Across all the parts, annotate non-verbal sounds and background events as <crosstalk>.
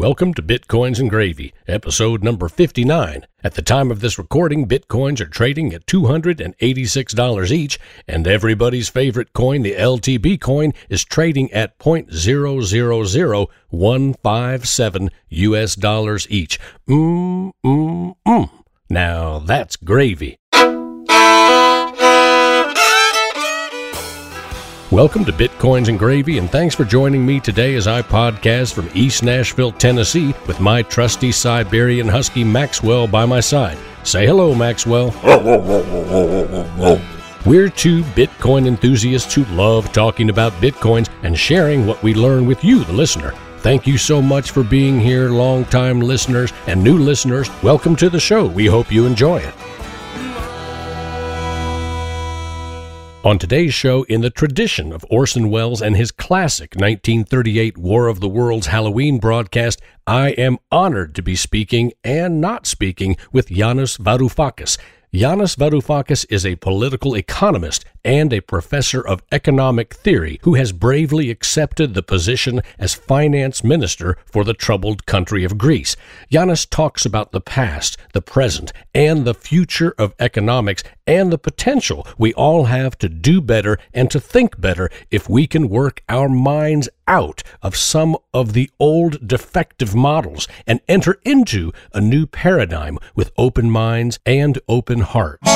Welcome to Bitcoins and Gravy, episode number 59. At the time of this recording, Bitcoins are trading at $286 each, and everybody's favorite coin, the LTB coin, is trading at 0.000157 US dollars each. Mmm, mmm, mmm. Now that's gravy. Welcome to Bitcoins and Gravy, and thanks for joining me today as I podcast from East Nashville, Tennessee, with my trusty Siberian Husky Maxwell by my side. Say hello, Maxwell. We're two Bitcoin enthusiasts who love talking about Bitcoins and sharing what we learn with you, the listener. Thank you so much for being here, longtime listeners and new listeners. Welcome to the show. We hope you enjoy it. On today's show, in the tradition of Orson Welles and his classic 1938 War of the Worlds Halloween broadcast, I am honored to be speaking and not speaking with Yanis Varoufakis. Yanis Varoufakis is a political economist and a professor of economic theory who has bravely accepted the position as finance minister for the troubled country of Greece. Yanis talks about the past, the present, and the future of economics and the potential we all have to do better and to think better if we can work our minds out of some of the old defective models and enter into a new paradigm with open minds and open hearts.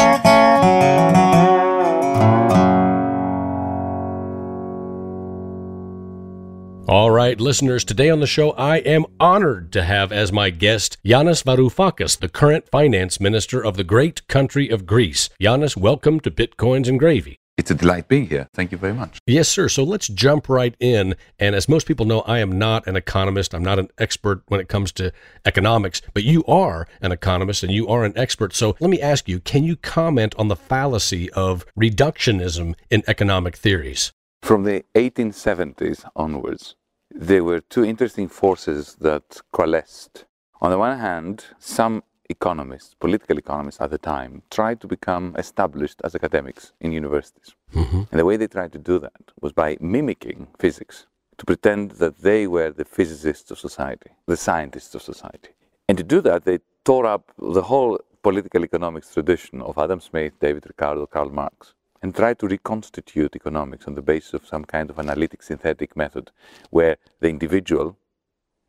All right, listeners, today on the show, I am honored to have as my guest Yanis Varoufakis, the current finance minister of the great country of Greece. Yanis, welcome to Bitcoins and Gravy. It's a delight being here. Thank you very much. Yes, sir. So let's jump right in. And as most people know, I am not an economist. I'm not an expert when it comes to economics, but you are an economist and you are an expert. So let me ask you can you comment on the fallacy of reductionism in economic theories? From the 1870s onwards, there were two interesting forces that coalesced. On the one hand, some economists, political economists at the time, tried to become established as academics in universities. Mm-hmm. And the way they tried to do that was by mimicking physics, to pretend that they were the physicists of society, the scientists of society. And to do that, they tore up the whole political economics tradition of Adam Smith, David Ricardo, Karl Marx and tried to reconstitute economics on the basis of some kind of analytic synthetic method where the individual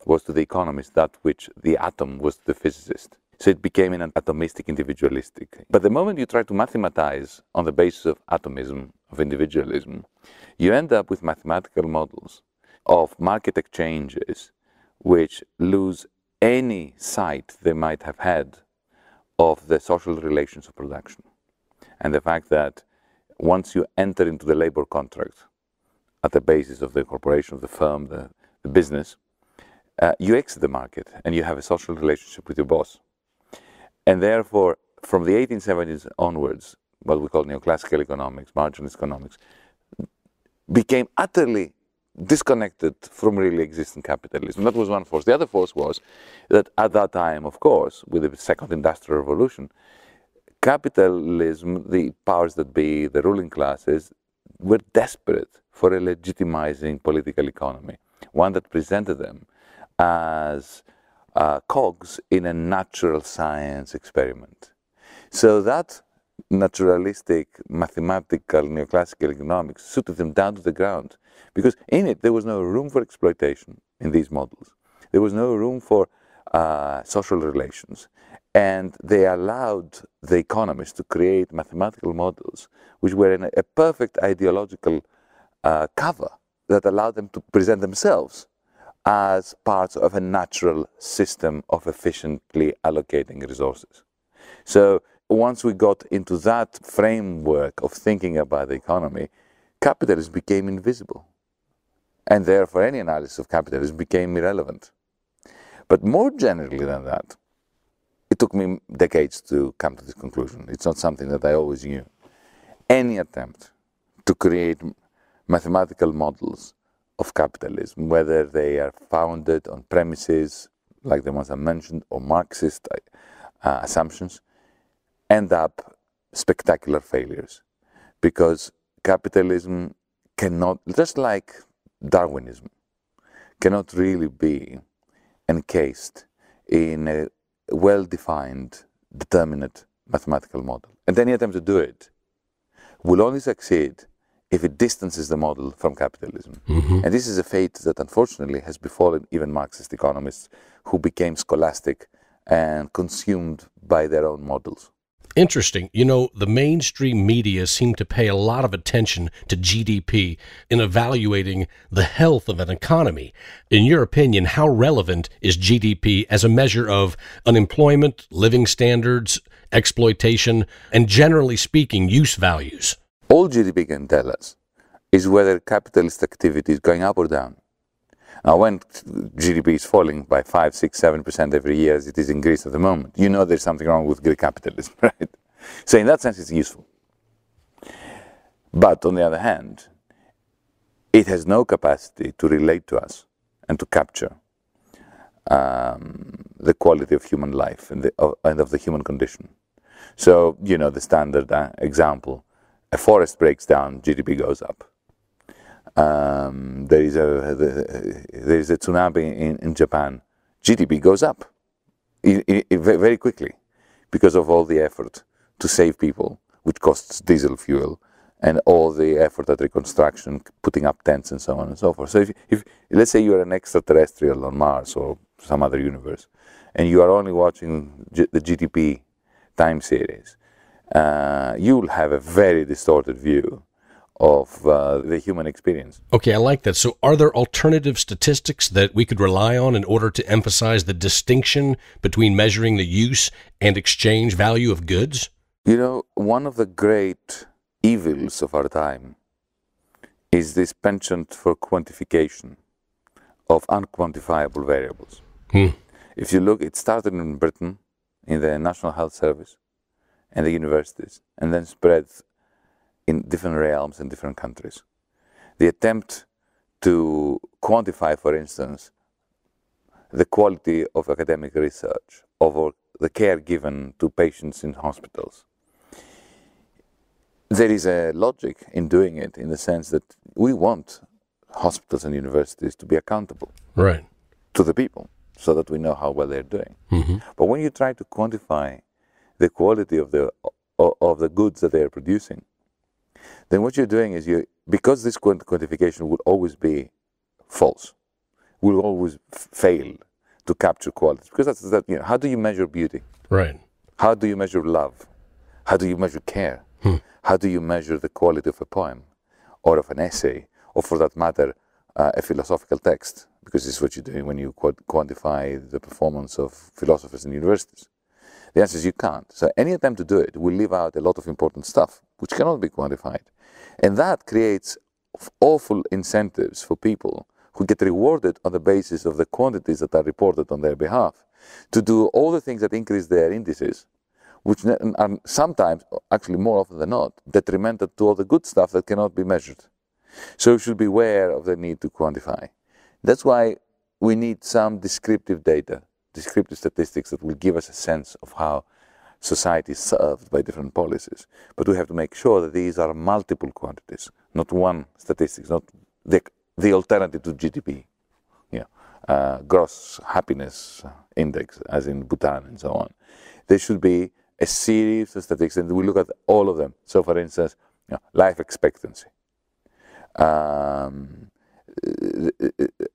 was to the economist that which the atom was to the physicist. So it became an atomistic individualistic. But the moment you try to mathematize on the basis of atomism, of individualism, you end up with mathematical models of market exchanges which lose any sight they might have had of the social relations of production. And the fact that once you enter into the labor contract at the basis of the corporation, of the firm, the, the business, uh, you exit the market and you have a social relationship with your boss. And therefore, from the 1870s onwards, what we call neoclassical economics, marginalist economics, became utterly disconnected from really existing capitalism. That was one force. The other force was that at that time, of course, with the second industrial revolution, capitalism, the powers that be, the ruling classes, were desperate for a legitimizing political economy, one that presented them as uh, cogs in a natural science experiment. So that naturalistic, mathematical, neoclassical economics suited them down to the ground because in it there was no room for exploitation in these models. There was no room for uh, social relations. And they allowed the economists to create mathematical models which were in a, a perfect ideological uh, cover that allowed them to present themselves as parts of a natural system of efficiently allocating resources. So once we got into that framework of thinking about the economy, capitalism became invisible. And therefore, any analysis of capitalism became irrelevant. But more generally than that, it took me decades to come to this conclusion. It's not something that I always knew. Any attempt to create mathematical models of capitalism, whether they are founded on premises like the ones I mentioned or Marxist uh, assumptions, end up spectacular failures because capitalism cannot, just like Darwinism, cannot really be encased in a well defined, determinate mathematical model. And any attempt to do it will only succeed if it distances the model from capitalism. Mm-hmm. And this is a fate that unfortunately has befallen even Marxist economists who became scholastic and consumed by their own models. Interesting. You know, the mainstream media seem to pay a lot of attention to GDP in evaluating the health of an economy. In your opinion, how relevant is GDP as a measure of unemployment, living standards, exploitation, and generally speaking, use values? All GDP can tell us is whether capitalist activity is going up or down. Now, when GDP is falling by 5, 6, 7% every year, as it is in Greece at the moment, you know there's something wrong with Greek capitalism, <laughs> right? So, in that sense, it's useful. But on the other hand, it has no capacity to relate to us and to capture um, the quality of human life and, the, of, and, of the human condition. So, you know, the standard uh, example a forest breaks down, GDP goes up. Um, there is a there is a tsunami in, in Japan, GDP goes up very quickly because of all the effort to save people, which costs diesel fuel, and all the effort at reconstruction, putting up tents and so on and so forth. So if, if let's say you are an extraterrestrial on Mars or some other universe, and you are only watching G- the GDP time series, uh, you'll have a very distorted view of uh, the human experience. Okay, I like that. So, are there alternative statistics that we could rely on in order to emphasize the distinction between measuring the use and exchange value of goods? You know, one of the great evils of our time is this penchant for quantification of unquantifiable variables. Hmm. If you look, it started in Britain in the National Health Service and the universities, and then spread in different realms and different countries. The attempt to quantify, for instance, the quality of academic research or the care given to patients in hospitals. There is a logic in doing it in the sense that we want hospitals and universities to be accountable right. to the people so that we know how well they're doing. Mm-hmm. But when you try to quantify the quality of the of the goods that they are producing, then what you're doing is you because this quantification will always be false, will always fail to capture quality because that's that you know how do you measure beauty? Right. How do you measure love? How do you measure care? Hmm. How do you measure the quality of a poem, or of an essay, or for that matter, uh, a philosophical text? Because this is what you're doing when you quantify the performance of philosophers in universities. The answer is you can't. So any attempt to do it will leave out a lot of important stuff, which cannot be quantified. And that creates awful incentives for people who get rewarded on the basis of the quantities that are reported on their behalf to do all the things that increase their indices, which are sometimes, uh, actually more often than not, detrimental to all the good stuff that cannot be measured. So we should be aware of the need to quantify. That's why we need some descriptive data descriptive statistics that will give us a sense of how society is served by different policies. But we have to make sure that these are multiple quantities, not one statistics, not the, the alternative to GDP. Yeah, uh, gross happiness index, as in Bhutan and so on. There should be a series of statistics, and we look at all of them. So, for instance, you know, life expectancy, um,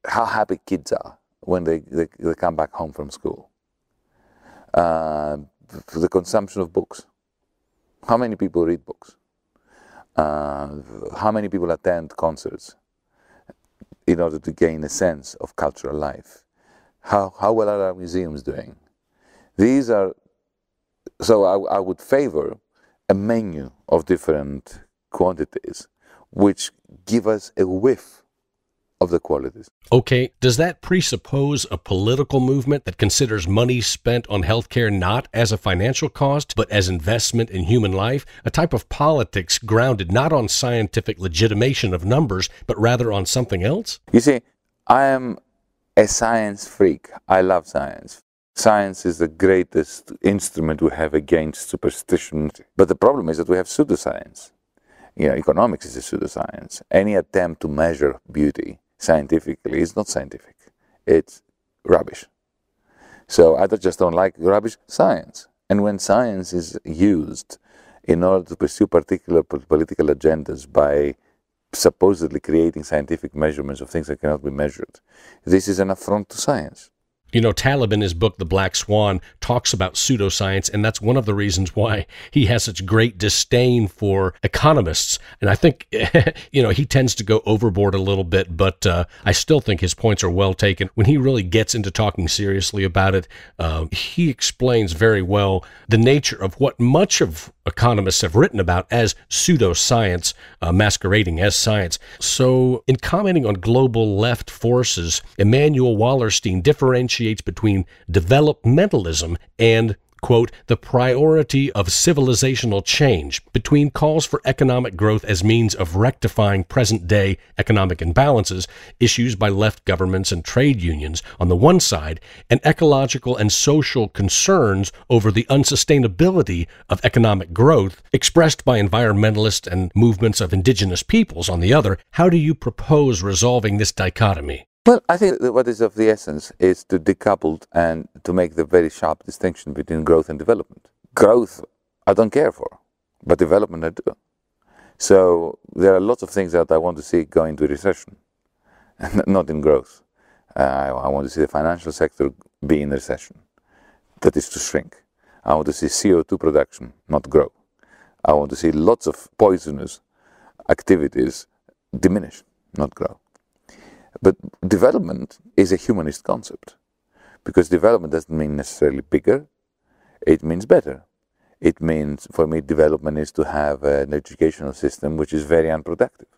how happy kids are, when they, they, they come back home from school. Uh, the consumption of books. How many people read books? Uh, how many people attend concerts in order to gain a sense of cultural life? How, how well are our museums doing? These are, so I, I would favor a menu of different quantities which give us a whiff of the qualities. Okay, does that presuppose a political movement that considers money spent on healthcare not as a financial cost, but as investment in human life? A type of politics grounded not on scientific legitimation of numbers, but rather on something else? You see, I am a science freak. I love science. Science is the greatest instrument we have against superstition. But the problem is that we have pseudoscience. You know, economics is a pseudoscience. Any attempt to measure beauty scientifically. It's not scientific. It's rubbish. So I just don't like rubbish science. And when science is used in order to pursue particular political agendas by supposedly creating scientific measurements of things that cannot be measured, this is an affront to science. You know, Taleb in his book, The Black Swan, talks about pseudoscience, and that's one of the reasons why he has such great disdain for economists. And I think, <laughs> you know, he tends to go overboard a little bit, but uh, I still think his points are well taken. When he really gets into talking seriously about it, uh, he explains very well the nature of what much of economists have written about as pseudoscience, uh, masquerading as science. So, in commenting on global left forces, Immanuel Wallerstein differentiates between developmentalism and quote, the priority of civilizational change between calls for economic growth as means of rectifying present day economic imbalances, issues by left governments and trade unions on the one side, and ecological and social concerns over the unsustainability of economic growth expressed by environmentalists and movements of indigenous peoples on the other, how do you propose resolving this dichotomy? Well, I think what is of the essence is to decouple and to make the very sharp distinction between growth and development. Growth, I don't care for, but development, I do. So there are lots of things that I want to see go into recession, <laughs> not in growth. Uh, I want to see the financial sector be in recession, that is to shrink. I want to see CO2 production not grow. I want to see lots of poisonous activities diminish, not grow. But development is a humanist concept because development doesn't mean necessarily bigger, it means better. It means, for me, development is to have an educational system which is very unproductive,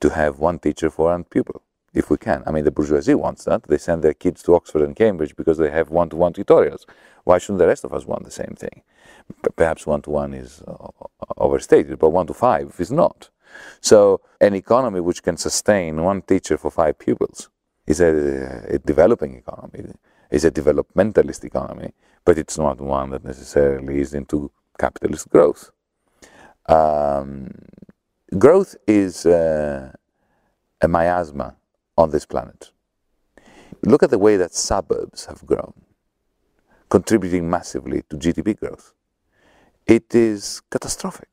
to have one teacher for one pupil, if we can. I mean, the bourgeoisie wants that. They send their kids to Oxford and Cambridge because they have one to one tutorials. Why shouldn't the rest of us want the same thing? Perhaps one to one is uh, overstated, but one to five is not. So an economy which can sustain one teacher for five pupils is a, a developing economy, is a developmentalist economy, but it's not one that necessarily is into capitalist growth. Um, growth is uh, a miasma on this planet. Look at the way that suburbs have grown, contributing massively to GDP growth. It is catastrophic.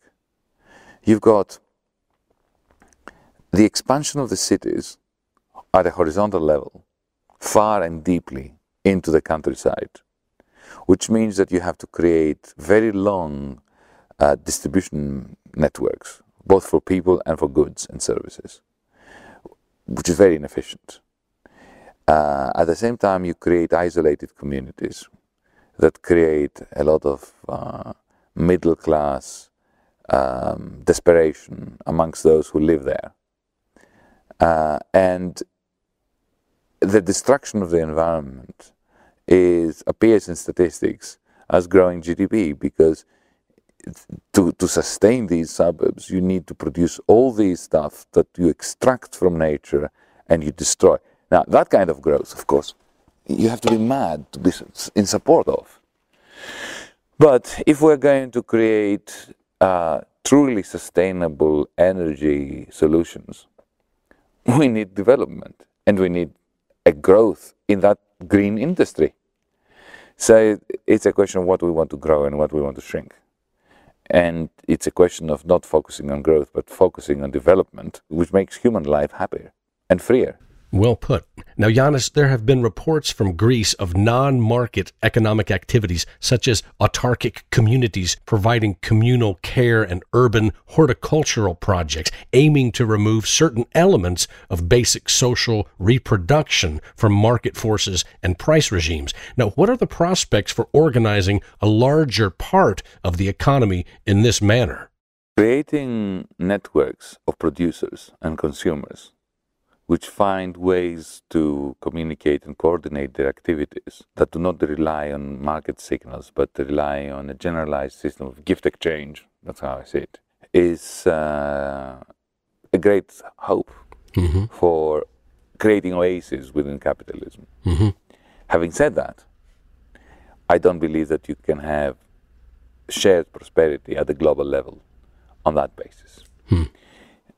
You've got the expansion of the cities at a horizontal level, far and deeply into the countryside, which means that you have to create very long uh, distribution networks, both for people and for goods and services, which is very inefficient. Uh, at the same time, you create isolated communities that create a lot of uh, middle class um, desperation amongst those who live there. Uh, and the destruction of the environment is appears in statistics as growing GDP because to, to sustain these suburbs, you need to produce all these stuff that you extract from nature and you destroy. Now, that kind of growth, of course, you have to be mad to be in support of. But if we're going to create uh, truly sustainable energy solutions, <laughs> we need development and we need a growth in that green industry. So it's a question of what we want to grow and what we want to shrink. And it's a question of not focusing on growth, but focusing on development, which makes human life happier and freer. Well put. Now, Yanis, there have been reports from Greece of non market economic activities, such as autarkic communities providing communal care and urban horticultural projects, aiming to remove certain elements of basic social reproduction from market forces and price regimes. Now, what are the prospects for organizing a larger part of the economy in this manner? Creating networks of producers and consumers which find ways to communicate and coordinate their activities that do not rely on market signals but rely on a generalized system of gift exchange, that's how I see it, is uh, a great hope mm-hmm. for creating oases within capitalism. Mm-hmm. Having said that, I don't believe that you can have shared prosperity at the global level on that basis. Hmm.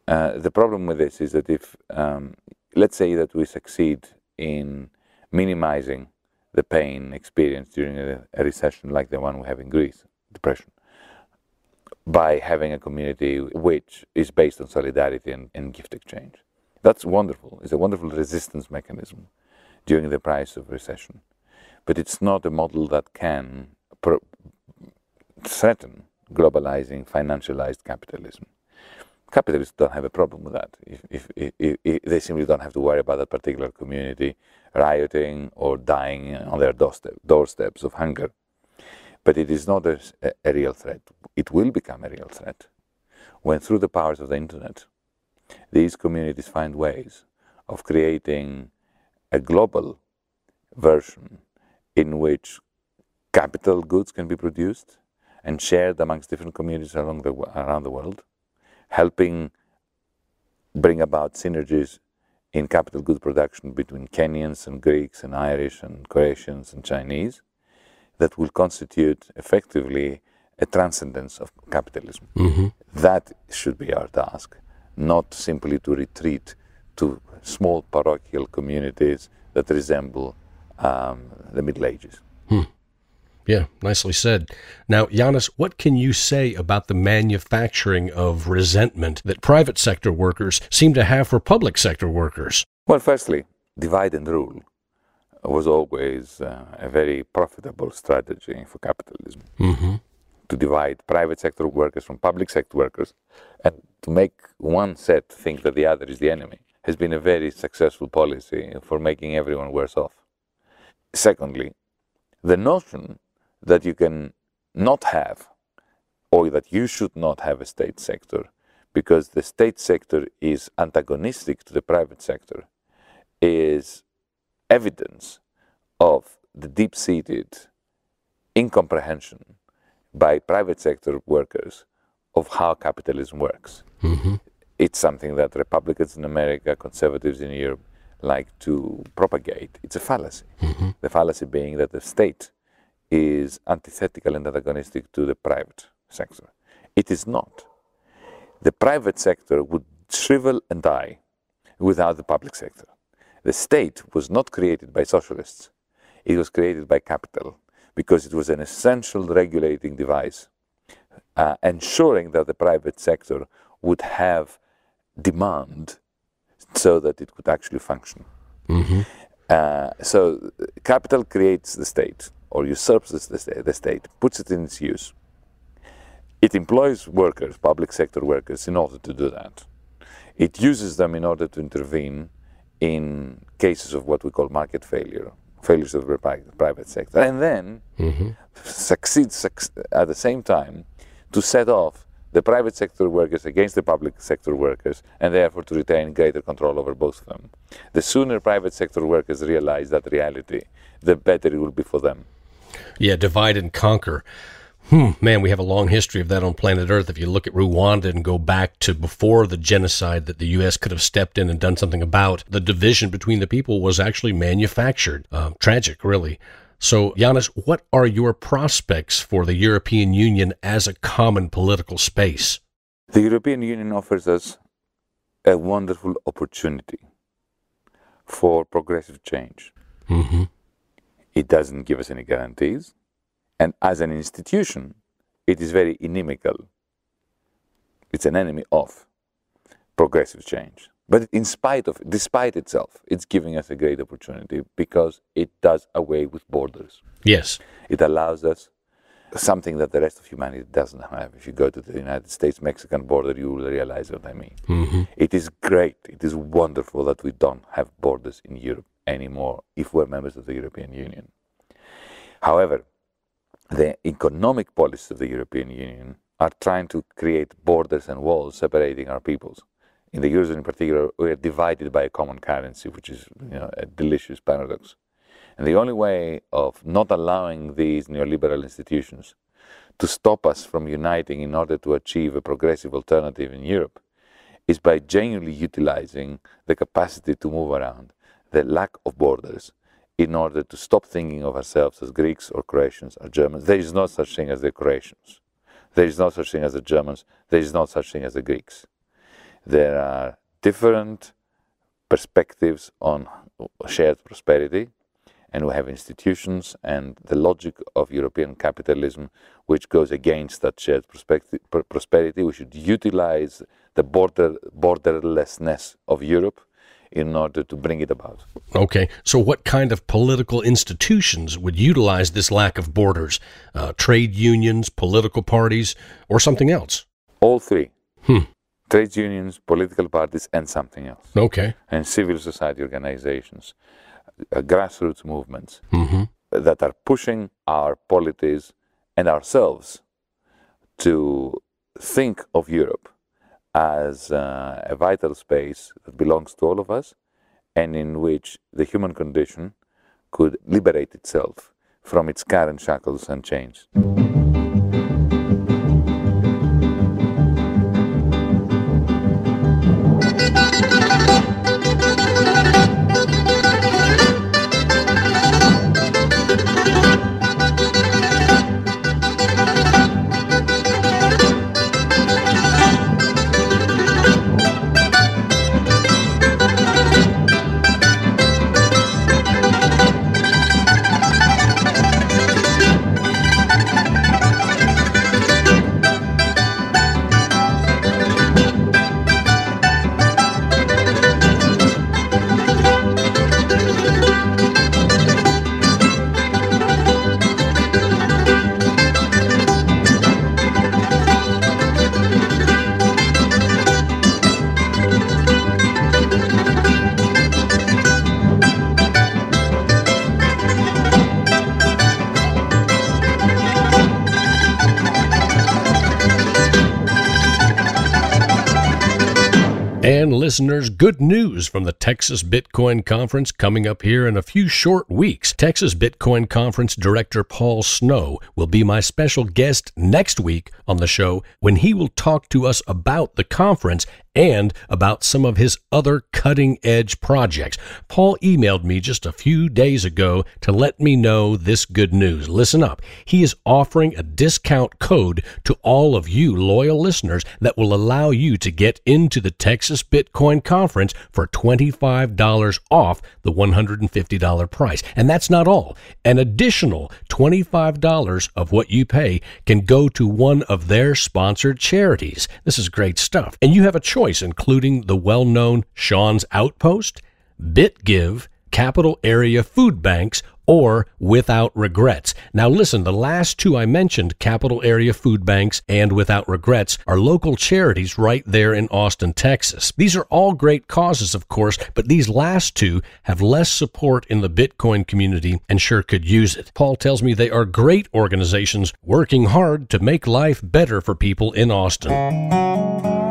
Uh, the problem with this is that if, um, let's say that we succeed in minimizing the pain experienced during a, a recession like the one we have in Greece, depression, by having a community which is based on solidarity and, and gift exchange. That's wonderful. It's a wonderful resistance mechanism during the price of recession. But it's not a model that can threaten globalizing, financialized capitalism. Capitalists don't have a problem with that. If, if, if, they simply don't have to worry about that particular community rioting or dying on their doorstep, doorsteps of hunger. But it is not a, a real threat. It will become a real threat when, through the powers of the internet, these communities find ways of creating a global version in which capital goods can be produced and shared amongst different communities around the, around the world, helping bring about synergies in capital goods production between Kenyans and Greeks and Irish and Croatians and Chinese that will constitute effectively a transcendence of capitalism. Mm-hmm. That should be our task, not simply to retreat to small parochial communities that resemble um, the Middle Ages. Hmm. Yeah, nicely said. Now, Yanis, what can you say about the manufacturing of resentment that private sector workers seem to have for public sector workers? Well, firstly, divide and rule was always uh, a very profitable strategy for capitalism. Mm-hmm. To divide private sector workers from public sector workers and to make one set think that the other is the enemy has been a very successful policy for making everyone worse off. Secondly, the notion that you can not have or that you should not have a state sector because the state sector is antagonistic to the private sector is evidence of the deep seated incomprehension by private sector workers of how capitalism works. Mm-hmm. It's something that Republicans in America, conservatives in Europe like to propagate. It's a fallacy. Mm-hmm. The fallacy being that the state is antithetical and antagonistic to the private sector. It is not. The private sector would shrivel and die without the public sector. The state was not created by socialists, it was created by capital because it was an essential regulating device, uh, ensuring that the private sector would have demand so that it could actually function. Mm-hmm. Uh, so, capital creates the state or usurps the, the state, puts it in its use. It employs workers, public sector workers, in order to do that. It uses them in order to intervene in cases of what we call market failure, failures of the private sector, and then mm-hmm. succeeds at the same time to set off the private sector workers against the public sector workers, and therefore to retain greater control over both of them. The sooner private sector workers realize that reality, the better it will be for them. Yeah, divide and conquer. Hmm, man, we have a long history of that on planet Earth. If you look at Rwanda and go back to before the genocide that the U.S. could have stepped in and done something about, the division between the people was actually manufactured. Uh, tragic, really. So, Yanis, what are your prospects for the European Union as a common political space? The European Union offers us a wonderful opportunity for progressive change. Mm-hmm. It doesn't give us any guarantees. And as an institution, it is very inimical. It's an enemy of progressive change. But in spite of, despite itself, it's giving us a great opportunity because it does away with borders. Yes. It allows us something that the rest of humanity doesn't have. If you go to the United States Mexican border, you will realize what I mean. Mm-hmm. It is great, it is wonderful that we don't have borders in Europe anymore if we're members of the European Union. However, the economic policies of the European Union are trying to create borders and walls separating our peoples. In the Eurozone in particular, we are divided by a common currency, which is you know, a delicious paradox. And the only way of not allowing these neoliberal institutions to stop us from uniting in order to achieve a progressive alternative in Europe is by genuinely utilizing the capacity to move around, the lack of borders, in order to stop thinking of ourselves as Greeks or Croatians or Germans. There is no such thing as the Croatians. There is no such thing as the Germans. There is no such thing as the Greeks. There are different perspectives on shared prosperity, and we have institutions and the logic of European capitalism, which goes against that shared prosperity. We should utilize the border, borderlessness of Europe in order to bring it about. Okay, so what kind of political institutions would utilize this lack of borders? Uh, trade unions, political parties, or something else? All three. Hmm. Trade unions, political parties, and something else. Okay. And civil society organizations, grassroots movements mm-hmm. that are pushing our polities and ourselves to think of Europe as uh, a vital space that belongs to all of us and in which the human condition could liberate itself from its current shackles and chains. Listeners, good news from the Texas Bitcoin Conference coming up here in a few short weeks. Texas Bitcoin Conference Director Paul Snow will be my special guest next week on the show when he will talk to us about the conference and about some of his other cutting edge projects. Paul emailed me just a few days ago to let me know this good news. Listen up. He is offering a discount code to all of you loyal listeners that will allow you to get into the Texas Bitcoin Conference for $25 off the $150 price. And that's not all. An additional $25 of what you pay can go to one of their sponsored charities. This is great stuff. And you have a choice choice, including the well known Sean's Outpost, BitGive, Capital Area Food Banks, or Without Regrets. Now, listen, the last two I mentioned, Capital Area Food Banks and Without Regrets, are local charities right there in Austin, Texas. These are all great causes, of course, but these last two have less support in the Bitcoin community and sure could use it. Paul tells me they are great organizations working hard to make life better for people in Austin.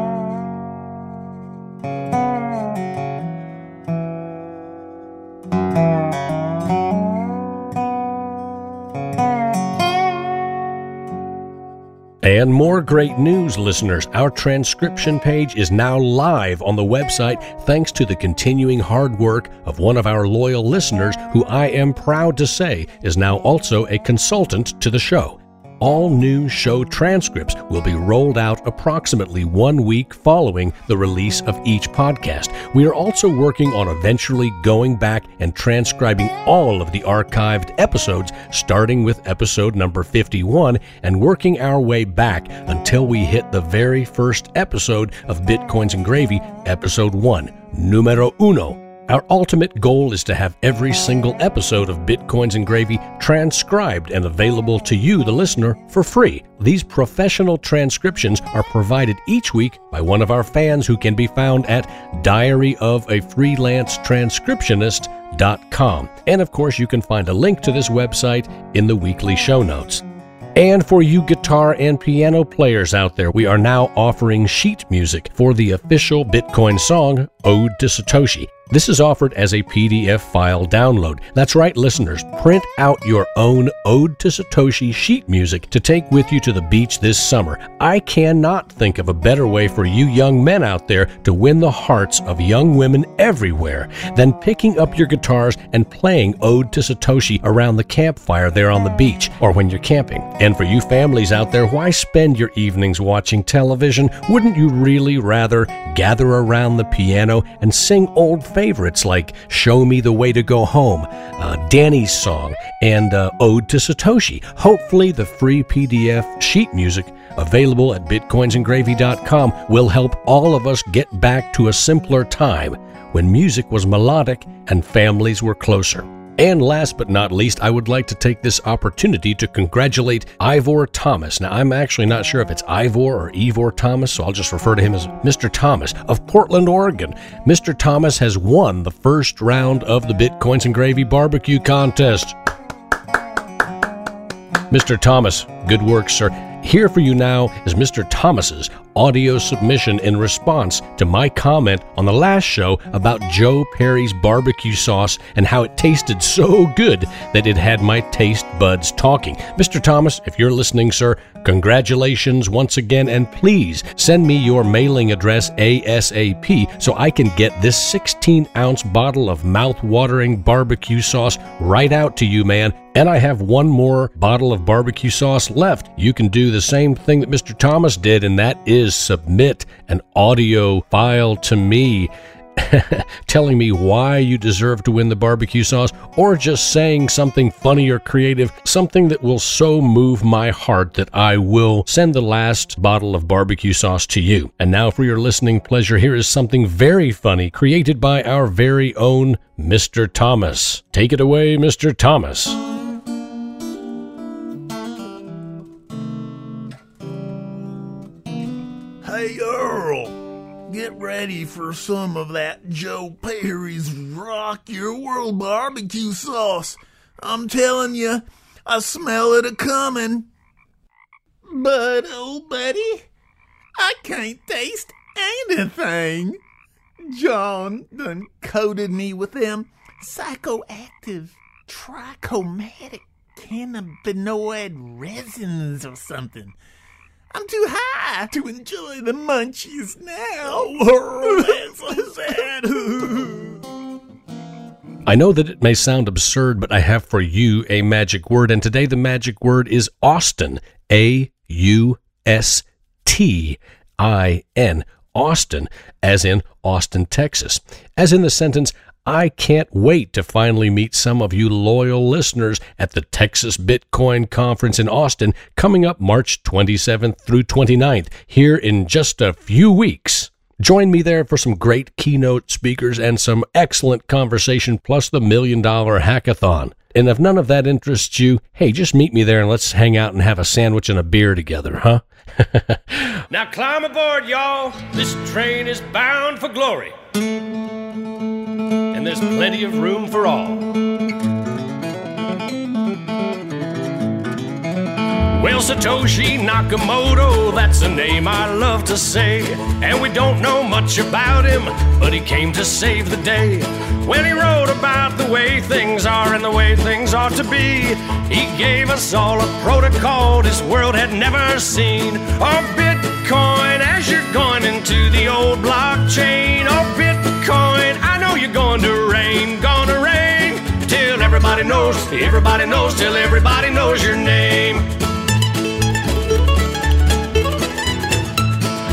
And more great news, listeners. Our transcription page is now live on the website thanks to the continuing hard work of one of our loyal listeners who I am proud to say is now also a consultant to the show. All new show transcripts will be rolled out approximately one week following the release of each podcast. We are also working on eventually going back and transcribing all of the archived episodes, starting with episode number 51 and working our way back until we hit the very first episode of Bitcoins and Gravy, episode 1, numero uno. Our ultimate goal is to have every single episode of Bitcoins and Gravy transcribed and available to you, the listener, for free. These professional transcriptions are provided each week by one of our fans who can be found at diaryofafreelancetranscriptionist.com. And of course, you can find a link to this website in the weekly show notes. And for you guitar and piano players out there, we are now offering sheet music for the official Bitcoin song, Ode to Satoshi. This is offered as a PDF file download. That's right, listeners. Print out your own Ode to Satoshi sheet music to take with you to the beach this summer. I cannot think of a better way for you young men out there to win the hearts of young women everywhere than picking up your guitars and playing Ode to Satoshi around the campfire there on the beach or when you're camping. And for you families out there, why spend your evenings watching television? Wouldn't you really rather gather around the piano and sing old favorites like Show Me the Way to Go Home, uh, Danny's Song, and uh, Ode to Satoshi. Hopefully, the free PDF sheet music available at bitcoinsandgravy.com will help all of us get back to a simpler time when music was melodic and families were closer. And last but not least, I would like to take this opportunity to congratulate Ivor Thomas. Now, I'm actually not sure if it's Ivor or Ivor Thomas, so I'll just refer to him as Mr. Thomas of Portland, Oregon. Mr. Thomas has won the first round of the Bitcoins and Gravy Barbecue Contest. Mr. Thomas, good work, sir. Here for you now is Mr. Thomas's audio submission in response to my comment on the last show about Joe Perry's barbecue sauce and how it tasted so good that it had my taste buds talking. Mr. Thomas, if you're listening, sir, congratulations once again, and please send me your mailing address ASAP so I can get this 16 ounce bottle of mouth-watering barbecue sauce right out to you, man. And I have one more bottle of barbecue sauce left. You can do the same thing that Mr. Thomas did, and that is is submit an audio file to me <laughs> telling me why you deserve to win the barbecue sauce, or just saying something funny or creative, something that will so move my heart that I will send the last bottle of barbecue sauce to you. And now, for your listening pleasure, here is something very funny created by our very own Mr. Thomas. Take it away, Mr. Thomas. Get ready for some of that Joe Perry's Rock Your World barbecue sauce. I'm telling you, I smell it a comin'. But, oh, buddy, I can't taste anything. John done coated me with them psychoactive trichomatic cannabinoid resins or something. I'm too high to enjoy the munchies now. So. <laughs> I know that it may sound absurd, but I have for you a magic word, and today the magic word is Austin. A U S T I N. Austin, as in Austin, Texas. As in the sentence, I can't wait to finally meet some of you loyal listeners at the Texas Bitcoin Conference in Austin coming up March 27th through 29th, here in just a few weeks. Join me there for some great keynote speakers and some excellent conversation, plus the million dollar hackathon. And if none of that interests you, hey, just meet me there and let's hang out and have a sandwich and a beer together, huh? <laughs> now climb aboard, y'all. This train is bound for glory there's plenty of room for all. Well, Satoshi Nakamoto, that's a name I love to say. And we don't know much about him, but he came to save the day. When he wrote about the way things are and the way things ought to be, he gave us all a protocol this world had never seen. A Bitcoin as you're going into the old blockchain. Going to rain, gonna rain till everybody knows, everybody knows, till everybody knows your name.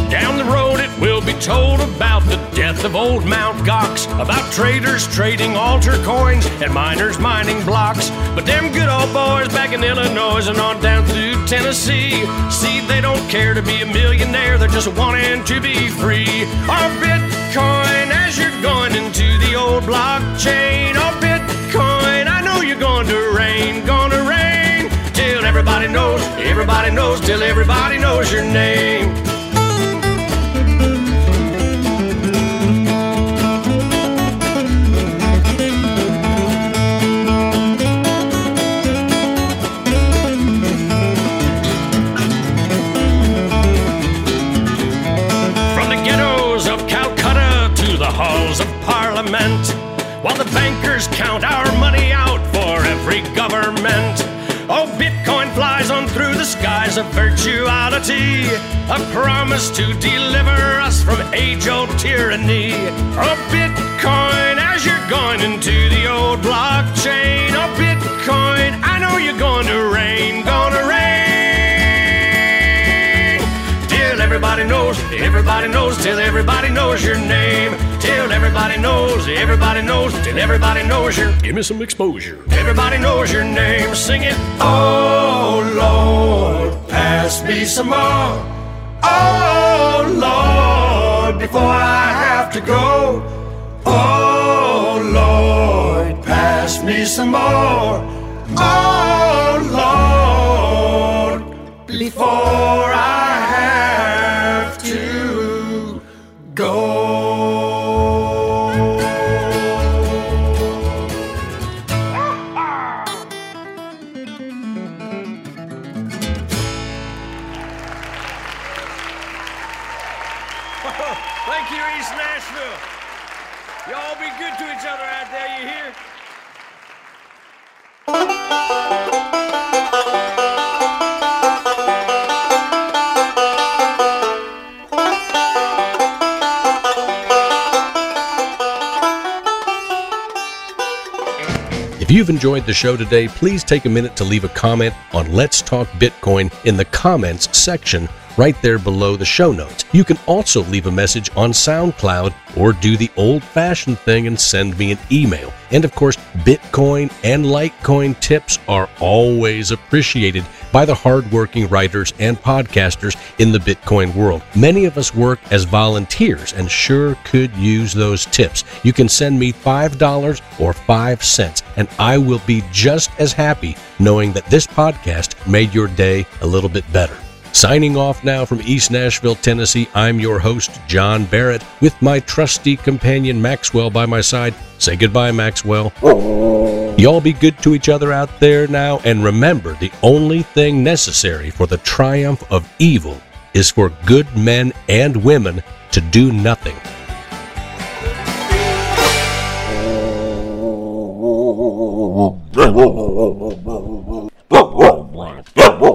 Down the road, it will be told about the death of old Mount Gox, about traders trading altar coins and miners mining blocks. But them good old boys back in Illinois and on down through Tennessee, see, they don't care to be a millionaire, they're just wanting to be free. Our Bitcoin as you're going into the old blockchain or Bitcoin. I know you're going to rain, gonna rain till everybody knows, everybody knows, till everybody knows your name. While the bankers count our money out for every government. Oh, Bitcoin flies on through the skies of virtuality, a promise to deliver us from age old tyranny. Oh, Bitcoin, as you're going into the old blockchain. Oh, Bitcoin, I know you're going to rain, gonna rain. Till everybody everybody knows, everybody knows, till everybody knows your name. Till everybody knows, everybody knows, till everybody knows your. Give me some exposure. Everybody knows your name. Sing it. Oh Lord, pass me some more. Oh Lord, before I have to go. Oh Lord, pass me some more. Oh enjoyed the show today, please take a minute to leave a comment on Let's Talk Bitcoin in the comments section right there below the show notes. You can also leave a message on SoundCloud or do the old fashioned thing and send me an email. And of course, Bitcoin and Litecoin tips are always appreciated by the hardworking writers and podcasters in the Bitcoin world. Many of us work as volunteers and sure could use those tips. You can send me $5 or 5 cents, and I will be just as happy knowing that this podcast made your day a little bit better. Signing off now from East Nashville, Tennessee, I'm your host, John Barrett, with my trusty companion Maxwell by my side. Say goodbye, Maxwell. Y'all be good to each other out there now, and remember the only thing necessary for the triumph of evil is for good men and women to do nothing. <laughs>